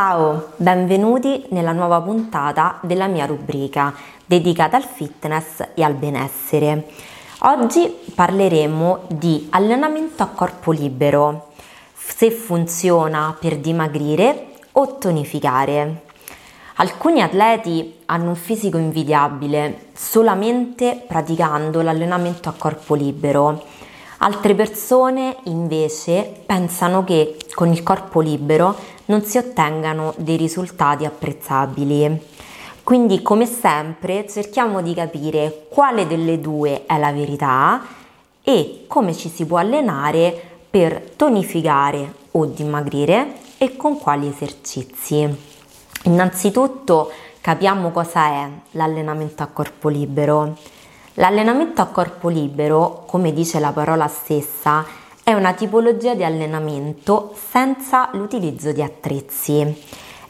Ciao, benvenuti nella nuova puntata della mia rubrica dedicata al fitness e al benessere. Oggi parleremo di allenamento a corpo libero, se funziona per dimagrire o tonificare. Alcuni atleti hanno un fisico invidiabile solamente praticando l'allenamento a corpo libero. Altre persone invece pensano che con il corpo libero non si ottengano dei risultati apprezzabili. Quindi come sempre cerchiamo di capire quale delle due è la verità e come ci si può allenare per tonificare o dimagrire e con quali esercizi. Innanzitutto capiamo cosa è l'allenamento a corpo libero. L'allenamento a corpo libero, come dice la parola stessa, è una tipologia di allenamento senza l'utilizzo di attrezzi.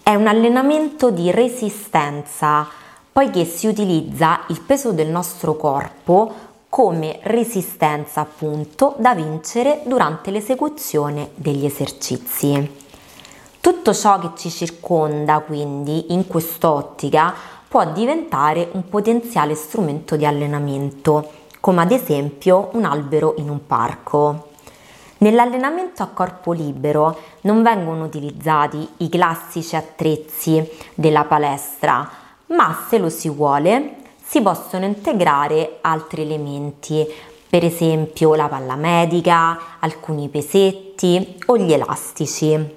È un allenamento di resistenza, poiché si utilizza il peso del nostro corpo come resistenza appunto da vincere durante l'esecuzione degli esercizi. Tutto ciò che ci circonda quindi in quest'ottica può diventare un potenziale strumento di allenamento, come ad esempio un albero in un parco. Nell'allenamento a corpo libero non vengono utilizzati i classici attrezzi della palestra, ma se lo si vuole si possono integrare altri elementi, per esempio la palla medica, alcuni pesetti o gli elastici.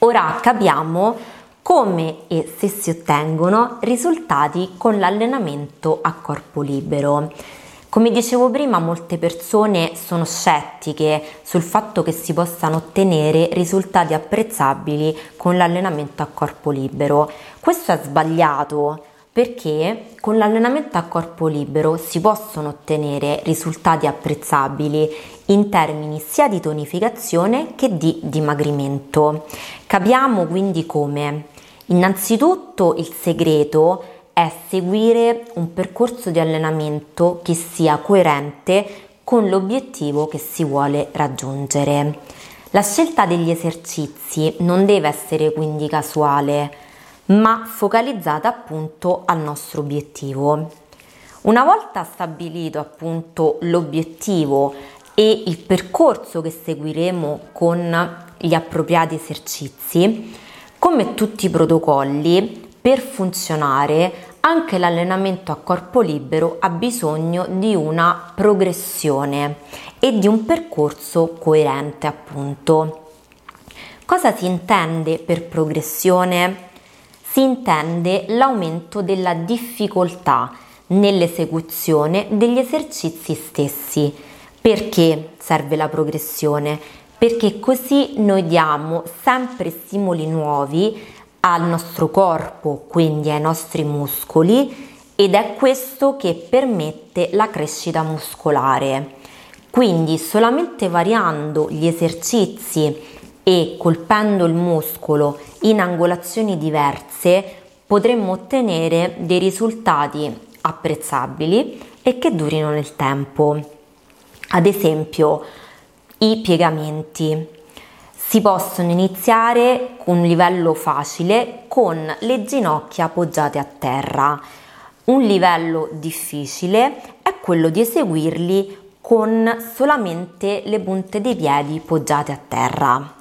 Ora capiamo come e se si ottengono risultati con l'allenamento a corpo libero. Come dicevo prima, molte persone sono scettiche sul fatto che si possano ottenere risultati apprezzabili con l'allenamento a corpo libero. Questo è sbagliato perché con l'allenamento a corpo libero si possono ottenere risultati apprezzabili in termini sia di tonificazione che di dimagrimento. Capiamo quindi come. Innanzitutto il segreto è seguire un percorso di allenamento che sia coerente con l'obiettivo che si vuole raggiungere. La scelta degli esercizi non deve essere quindi casuale, ma focalizzata appunto al nostro obiettivo. Una volta stabilito appunto l'obiettivo e il percorso che seguiremo con gli appropriati esercizi, come tutti i protocolli, per funzionare anche l'allenamento a corpo libero ha bisogno di una progressione e di un percorso coerente appunto. Cosa si intende per progressione? Si intende l'aumento della difficoltà nell'esecuzione degli esercizi stessi. Perché serve la progressione? Perché così noi diamo sempre stimoli nuovi al nostro corpo, quindi ai nostri muscoli ed è questo che permette la crescita muscolare. Quindi solamente variando gli esercizi e colpendo il muscolo in angolazioni diverse potremmo ottenere dei risultati apprezzabili e che durino nel tempo. Ad esempio, i piegamenti. Si possono iniziare con un livello facile con le ginocchia appoggiate a terra. Un livello difficile è quello di eseguirli con solamente le punte dei piedi poggiate a terra.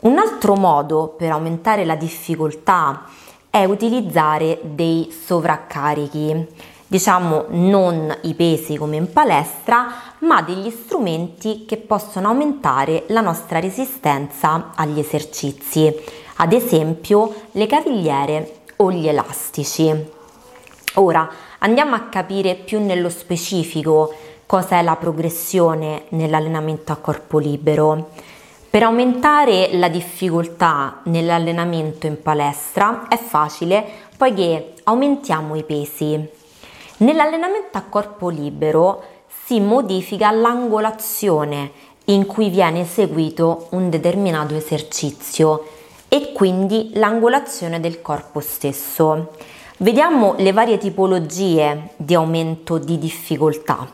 Un altro modo per aumentare la difficoltà è utilizzare dei sovraccarichi diciamo non i pesi come in palestra, ma degli strumenti che possono aumentare la nostra resistenza agli esercizi, ad esempio le cavigliere o gli elastici. Ora andiamo a capire più nello specifico cosa è la progressione nell'allenamento a corpo libero. Per aumentare la difficoltà nell'allenamento in palestra è facile poiché aumentiamo i pesi. Nell'allenamento a corpo libero si modifica l'angolazione in cui viene eseguito un determinato esercizio e quindi l'angolazione del corpo stesso. Vediamo le varie tipologie di aumento di difficoltà.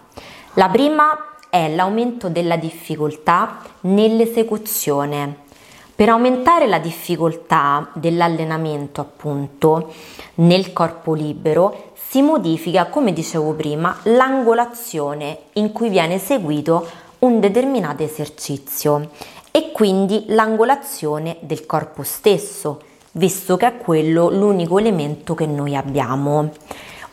La prima è l'aumento della difficoltà nell'esecuzione. Per aumentare la difficoltà dell'allenamento, appunto, nel corpo libero, si modifica, come dicevo prima, l'angolazione in cui viene eseguito un determinato esercizio e quindi l'angolazione del corpo stesso, visto che è quello l'unico elemento che noi abbiamo.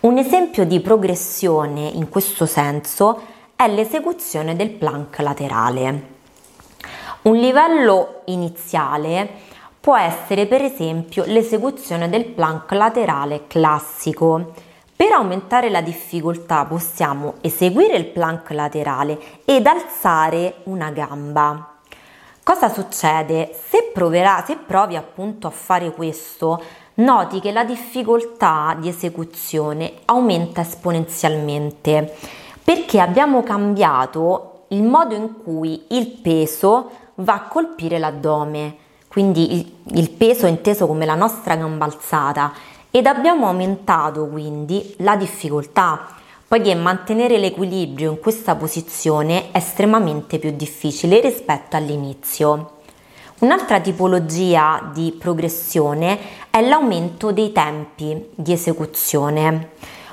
Un esempio di progressione in questo senso è l'esecuzione del plank laterale. Un livello iniziale può essere per esempio l'esecuzione del plank laterale classico. Per aumentare la difficoltà possiamo eseguire il plank laterale ed alzare una gamba. Cosa succede? Se, proverà, se provi appunto a fare questo, noti che la difficoltà di esecuzione aumenta esponenzialmente perché abbiamo cambiato il modo in cui il peso va a colpire l'addome, quindi il, il peso inteso come la nostra gamba alzata ed abbiamo aumentato quindi la difficoltà poiché mantenere l'equilibrio in questa posizione è estremamente più difficile rispetto all'inizio. Un'altra tipologia di progressione è l'aumento dei tempi di esecuzione.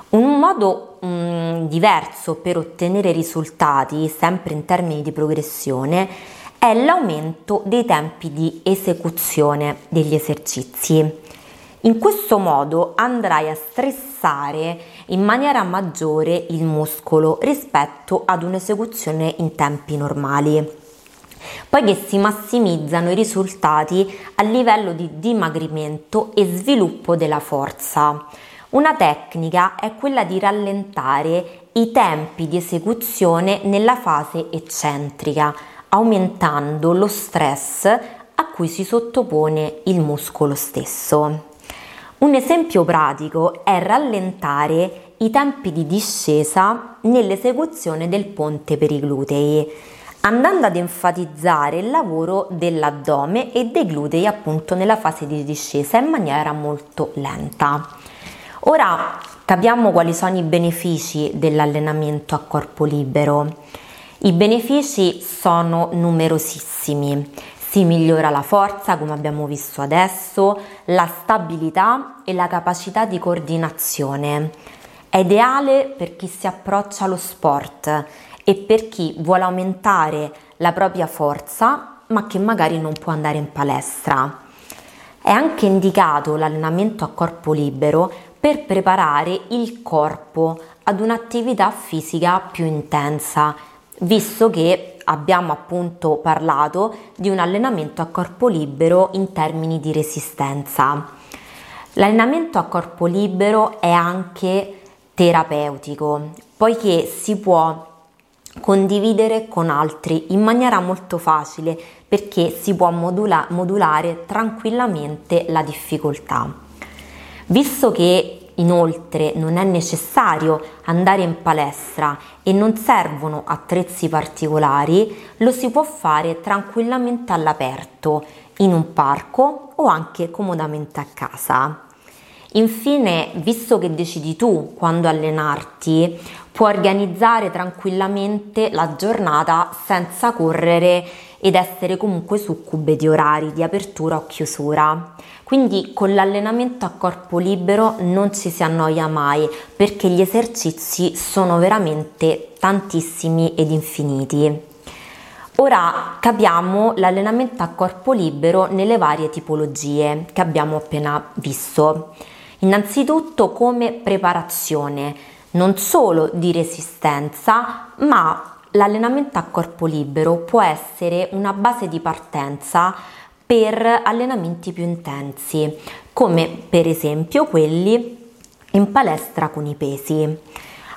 Un modo mh, mm, diverso per ottenere risultati, sempre in termini di progressione, è l'aumento dei tempi di esecuzione degli esercizi. In questo modo andrai a stressare in maniera maggiore il muscolo rispetto ad un'esecuzione in tempi normali, poiché si massimizzano i risultati a livello di dimagrimento e sviluppo della forza. Una tecnica è quella di rallentare i tempi di esecuzione nella fase eccentrica, aumentando lo stress a cui si sottopone il muscolo stesso. Un esempio pratico è rallentare i tempi di discesa nell'esecuzione del ponte per i glutei, andando ad enfatizzare il lavoro dell'addome e dei glutei appunto nella fase di discesa in maniera molto lenta. Ora capiamo quali sono i benefici dell'allenamento a corpo libero. I benefici sono numerosissimi si migliora la forza, come abbiamo visto adesso, la stabilità e la capacità di coordinazione. È ideale per chi si approccia allo sport e per chi vuole aumentare la propria forza ma che magari non può andare in palestra. È anche indicato l'allenamento a corpo libero per preparare il corpo ad un'attività fisica più intensa, visto che abbiamo appunto parlato di un allenamento a corpo libero in termini di resistenza. L'allenamento a corpo libero è anche terapeutico, poiché si può condividere con altri in maniera molto facile perché si può modula- modulare tranquillamente la difficoltà. Visto che Inoltre non è necessario andare in palestra e non servono attrezzi particolari, lo si può fare tranquillamente all'aperto, in un parco o anche comodamente a casa. Infine, visto che decidi tu quando allenarti, puoi organizzare tranquillamente la giornata senza correre ed essere comunque succube di orari di apertura o chiusura. Quindi con l'allenamento a corpo libero non ci si annoia mai perché gli esercizi sono veramente tantissimi ed infiniti. Ora capiamo l'allenamento a corpo libero nelle varie tipologie che abbiamo appena visto. Innanzitutto come preparazione non solo di resistenza, ma l'allenamento a corpo libero può essere una base di partenza per allenamenti più intensi, come per esempio quelli in palestra con i pesi.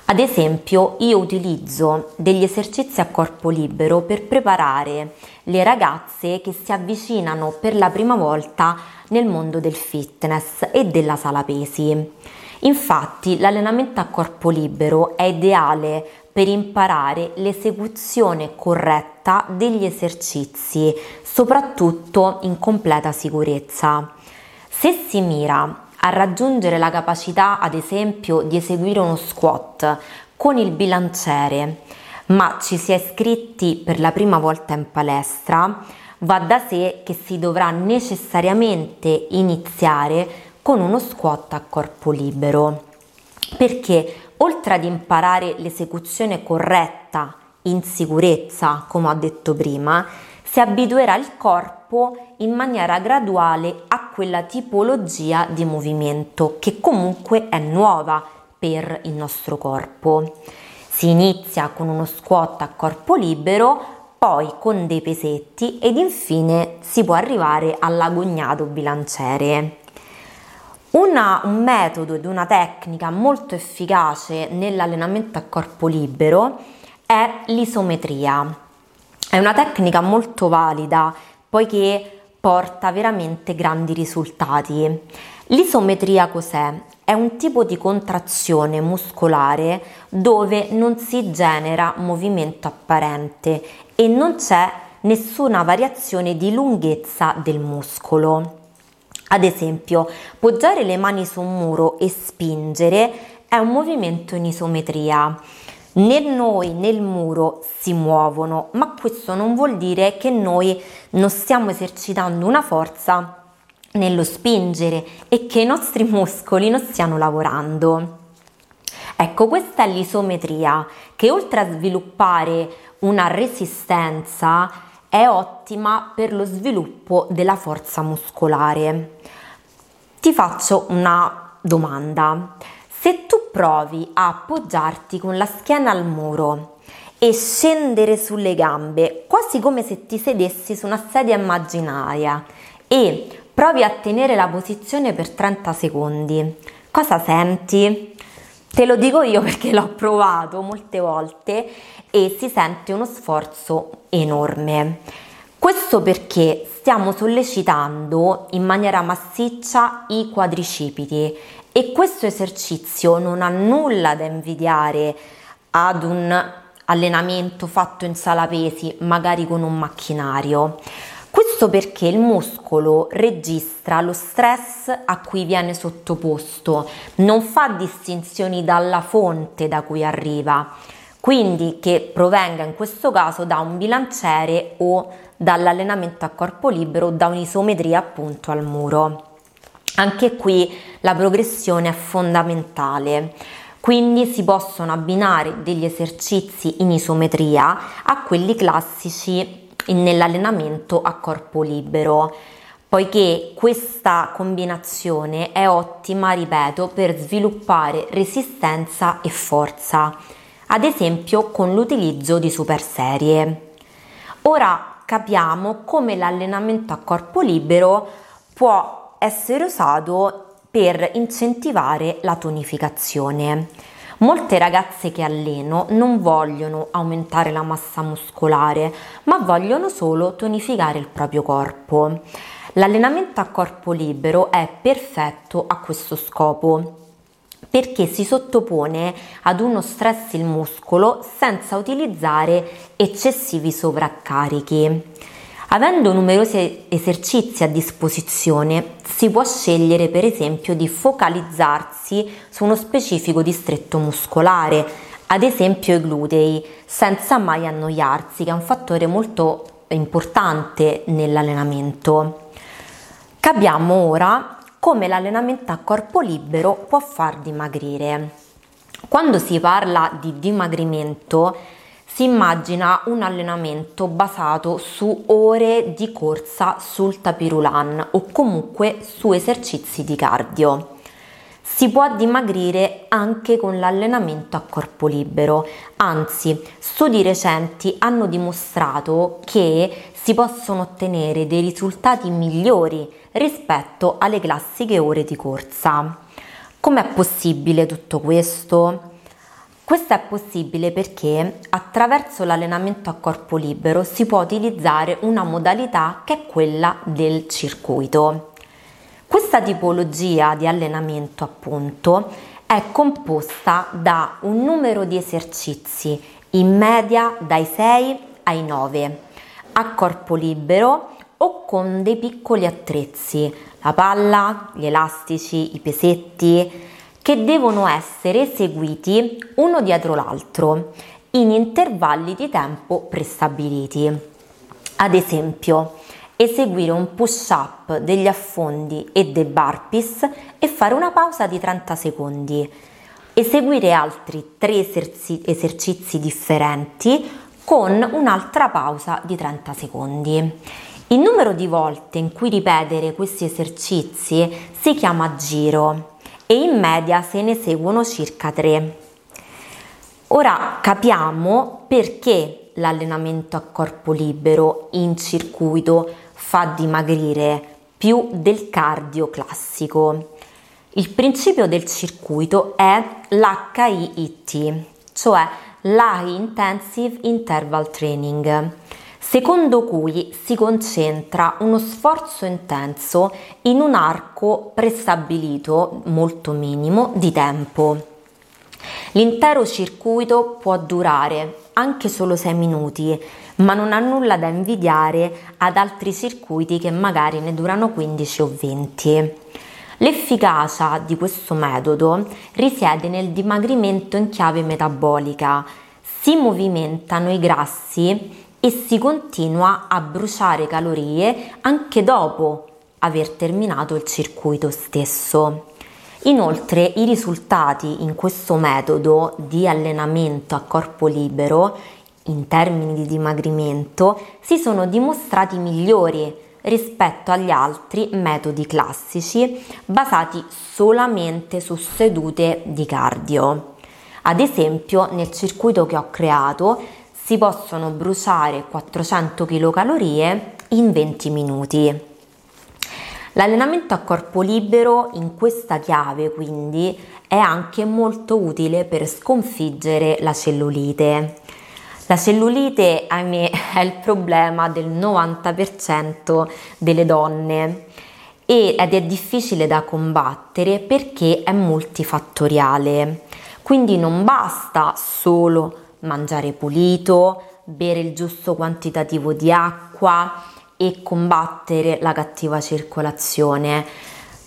Ad esempio, io utilizzo degli esercizi a corpo libero per preparare le ragazze che si avvicinano per la prima volta nel mondo del fitness e della sala pesi. Infatti, l'allenamento a corpo libero è ideale per imparare l'esecuzione corretta degli esercizi, soprattutto in completa sicurezza. Se si mira a raggiungere la capacità, ad esempio, di eseguire uno squat con il bilanciere, ma ci si è iscritti per la prima volta in palestra, va da sé che si dovrà necessariamente iniziare con uno squat a corpo libero, perché oltre ad imparare l'esecuzione corretta in sicurezza, come ho detto prima, si abituerà il corpo in maniera graduale a quella tipologia di movimento che comunque è nuova per il nostro corpo. Si inizia con uno squat a corpo libero, poi con dei pesetti ed infine si può arrivare all'agognato bilanciere. Una, un metodo ed una tecnica molto efficace nell'allenamento a corpo libero è l'isometria. È una tecnica molto valida poiché porta veramente grandi risultati. L'isometria cos'è? È un tipo di contrazione muscolare dove non si genera movimento apparente e non c'è nessuna variazione di lunghezza del muscolo. Ad esempio, poggiare le mani su un muro e spingere è un movimento in isometria. Né noi né il muro si muovono, ma questo non vuol dire che noi non stiamo esercitando una forza nello spingere e che i nostri muscoli non stiano lavorando. Ecco, questa è l'isometria che oltre a sviluppare una resistenza è ottima per lo sviluppo della forza muscolare. Ti faccio una domanda. Se tu provi a appoggiarti con la schiena al muro e scendere sulle gambe, quasi come se ti sedessi su una sedia immaginaria e provi a tenere la posizione per 30 secondi, cosa senti? Te lo dico io perché l'ho provato molte volte e si sente uno sforzo enorme. Questo perché stiamo sollecitando in maniera massiccia i quadricipiti e questo esercizio non ha nulla da invidiare ad un allenamento fatto in sala pesi, magari con un macchinario. Questo perché il muscolo registra lo stress a cui viene sottoposto, non fa distinzioni dalla fonte da cui arriva, quindi che provenga in questo caso da un bilanciere o dall'allenamento a corpo libero o da un'isometria appunto al muro. Anche qui la progressione è fondamentale. Quindi si possono abbinare degli esercizi in isometria a quelli classici nell'allenamento a corpo libero, poiché questa combinazione è ottima, ripeto, per sviluppare resistenza e forza, ad esempio con l'utilizzo di super serie. Ora capiamo come l'allenamento a corpo libero può essere usato per incentivare la tonificazione. Molte ragazze che alleno non vogliono aumentare la massa muscolare, ma vogliono solo tonificare il proprio corpo. L'allenamento a corpo libero è perfetto a questo scopo perché si sottopone ad uno stress il muscolo senza utilizzare eccessivi sovraccarichi. Avendo numerosi esercizi a disposizione, si può scegliere per esempio di focalizzarsi su uno specifico distretto muscolare, ad esempio i glutei, senza mai annoiarsi, che è un fattore molto importante nell'allenamento. Capiamo ora come l'allenamento a corpo libero può far dimagrire. Quando si parla di dimagrimento, si immagina un allenamento basato su ore di corsa sul tapirulan o comunque su esercizi di cardio. Si può dimagrire anche con l'allenamento a corpo libero, anzi studi recenti hanno dimostrato che si possono ottenere dei risultati migliori rispetto alle classiche ore di corsa. Com'è possibile tutto questo? Questo è possibile perché attraverso l'allenamento a corpo libero si può utilizzare una modalità che è quella del circuito. Questa tipologia di allenamento appunto è composta da un numero di esercizi in media dai 6 ai 9 a corpo libero o con dei piccoli attrezzi, la palla, gli elastici, i pesetti, che devono essere eseguiti uno dietro l'altro in intervalli di tempo prestabiliti. Ad esempio, eseguire un push up, degli affondi e dei burpees e fare una pausa di 30 secondi. Eseguire altri tre esercizi differenti con un'altra pausa di 30 secondi. Il numero di volte in cui ripetere questi esercizi si chiama giro e in media se ne eseguono circa 3. Ora capiamo perché l'allenamento a corpo libero in circuito fa dimagrire più del cardio classico. Il principio del circuito è l'HIIT, cioè l'High Intensive Interval Training, secondo cui si concentra uno sforzo intenso in un arco prestabilito molto minimo di tempo. L'intero circuito può durare anche solo 6 minuti, ma non ha nulla da invidiare ad altri circuiti che magari ne durano 15 o 20. L'efficacia di questo metodo risiede nel dimagrimento in chiave metabolica. Si movimentano i grassi e si continua a bruciare calorie anche dopo aver terminato il circuito stesso. Inoltre i risultati in questo metodo di allenamento a corpo libero in termini di dimagrimento si sono dimostrati migliori rispetto agli altri metodi classici basati solamente su sedute di cardio. Ad esempio, nel circuito che ho creato si possono bruciare 400 kcal in 20 minuti. L'allenamento a corpo libero in questa chiave quindi è anche molto utile per sconfiggere la cellulite. La cellulite, ahimè, è il problema del 90% delle donne ed è difficile da combattere perché è multifattoriale. Quindi non basta solo mangiare pulito, bere il giusto quantitativo di acqua, e combattere la cattiva circolazione,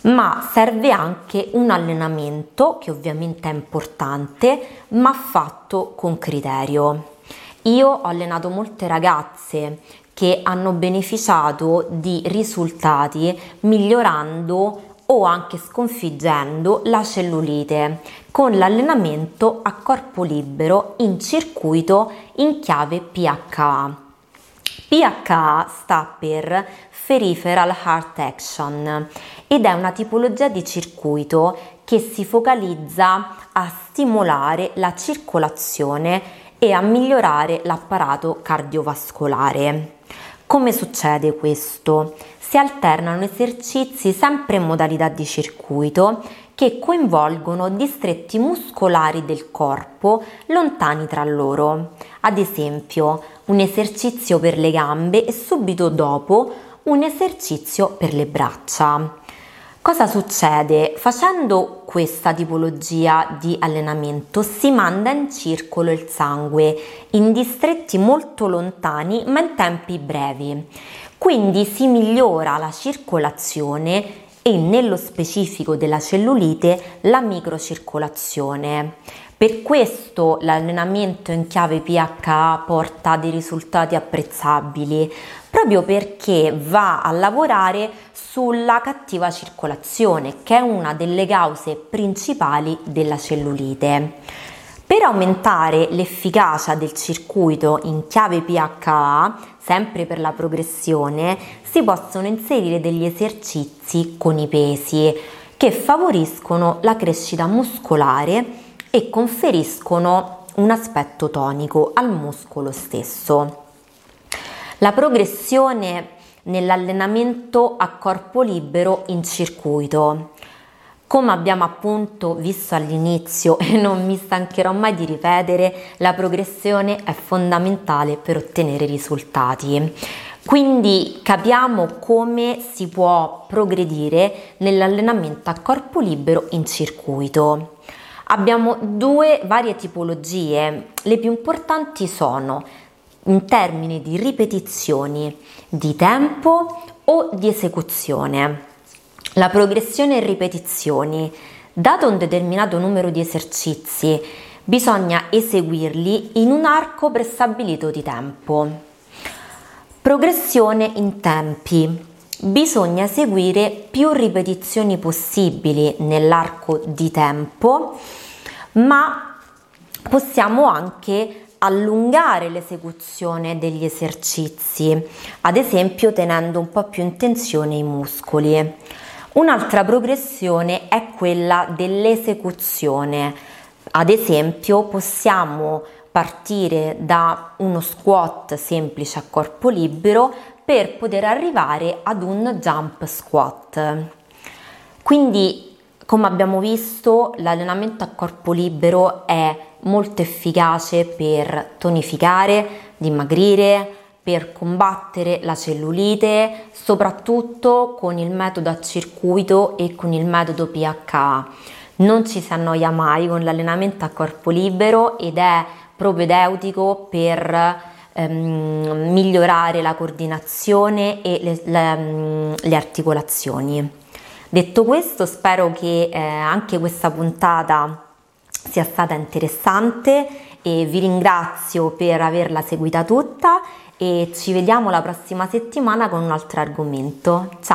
ma serve anche un allenamento che ovviamente è importante, ma fatto con criterio. Io ho allenato molte ragazze che hanno beneficiato di risultati migliorando o anche sconfiggendo la cellulite con l'allenamento a corpo libero in circuito in chiave PHA. PHA sta per Peripheral Heart Action ed è una tipologia di circuito che si focalizza a stimolare la circolazione e a migliorare l'apparato cardiovascolare. Come succede questo? Si alternano esercizi sempre in modalità di circuito che coinvolgono distretti muscolari del corpo lontani tra loro. Ad esempio, un esercizio per le gambe e subito dopo un esercizio per le braccia. Cosa succede? Facendo questa tipologia di allenamento si manda in circolo il sangue in distretti molto lontani ma in tempi brevi. Quindi si migliora la circolazione e nello specifico della cellulite la microcircolazione. Per questo l'allenamento in chiave PHA porta dei risultati apprezzabili, proprio perché va a lavorare sulla cattiva circolazione, che è una delle cause principali della cellulite. Per aumentare l'efficacia del circuito in chiave PHA, sempre per la progressione, si possono inserire degli esercizi con i pesi che favoriscono la crescita muscolare e conferiscono un aspetto tonico al muscolo stesso. La progressione nell'allenamento a corpo libero in circuito. Come abbiamo appunto visto all'inizio e non mi stancherò mai di ripetere, la progressione è fondamentale per ottenere risultati. Quindi capiamo come si può progredire nell'allenamento a corpo libero in circuito. Abbiamo due varie tipologie, le più importanti sono in termini di ripetizioni, di tempo o di esecuzione. La progressione e ripetizioni, dato un determinato numero di esercizi, bisogna eseguirli in un arco prestabilito di tempo. Progressione in tempi. Bisogna eseguire più ripetizioni possibili nell'arco di tempo, ma possiamo anche allungare l'esecuzione degli esercizi, ad esempio tenendo un po' più in tensione i muscoli. Un'altra progressione è quella dell'esecuzione. Ad esempio possiamo partire da uno squat semplice a corpo libero per poter arrivare ad un jump squat. Quindi, come abbiamo visto, l'allenamento a corpo libero è molto efficace per tonificare, dimagrire, per combattere la cellulite, soprattutto con il metodo a circuito e con il metodo PHA. Non ci si annoia mai con l'allenamento a corpo libero ed è propedeutico per ehm, migliorare la coordinazione e le, le, le, articolazioni. Detto questo, spero che eh, anche questa puntata sia stata interessante e vi ringrazio per averla seguita tutta e ci vediamo la prossima settimana con un altro argomento. Ciao!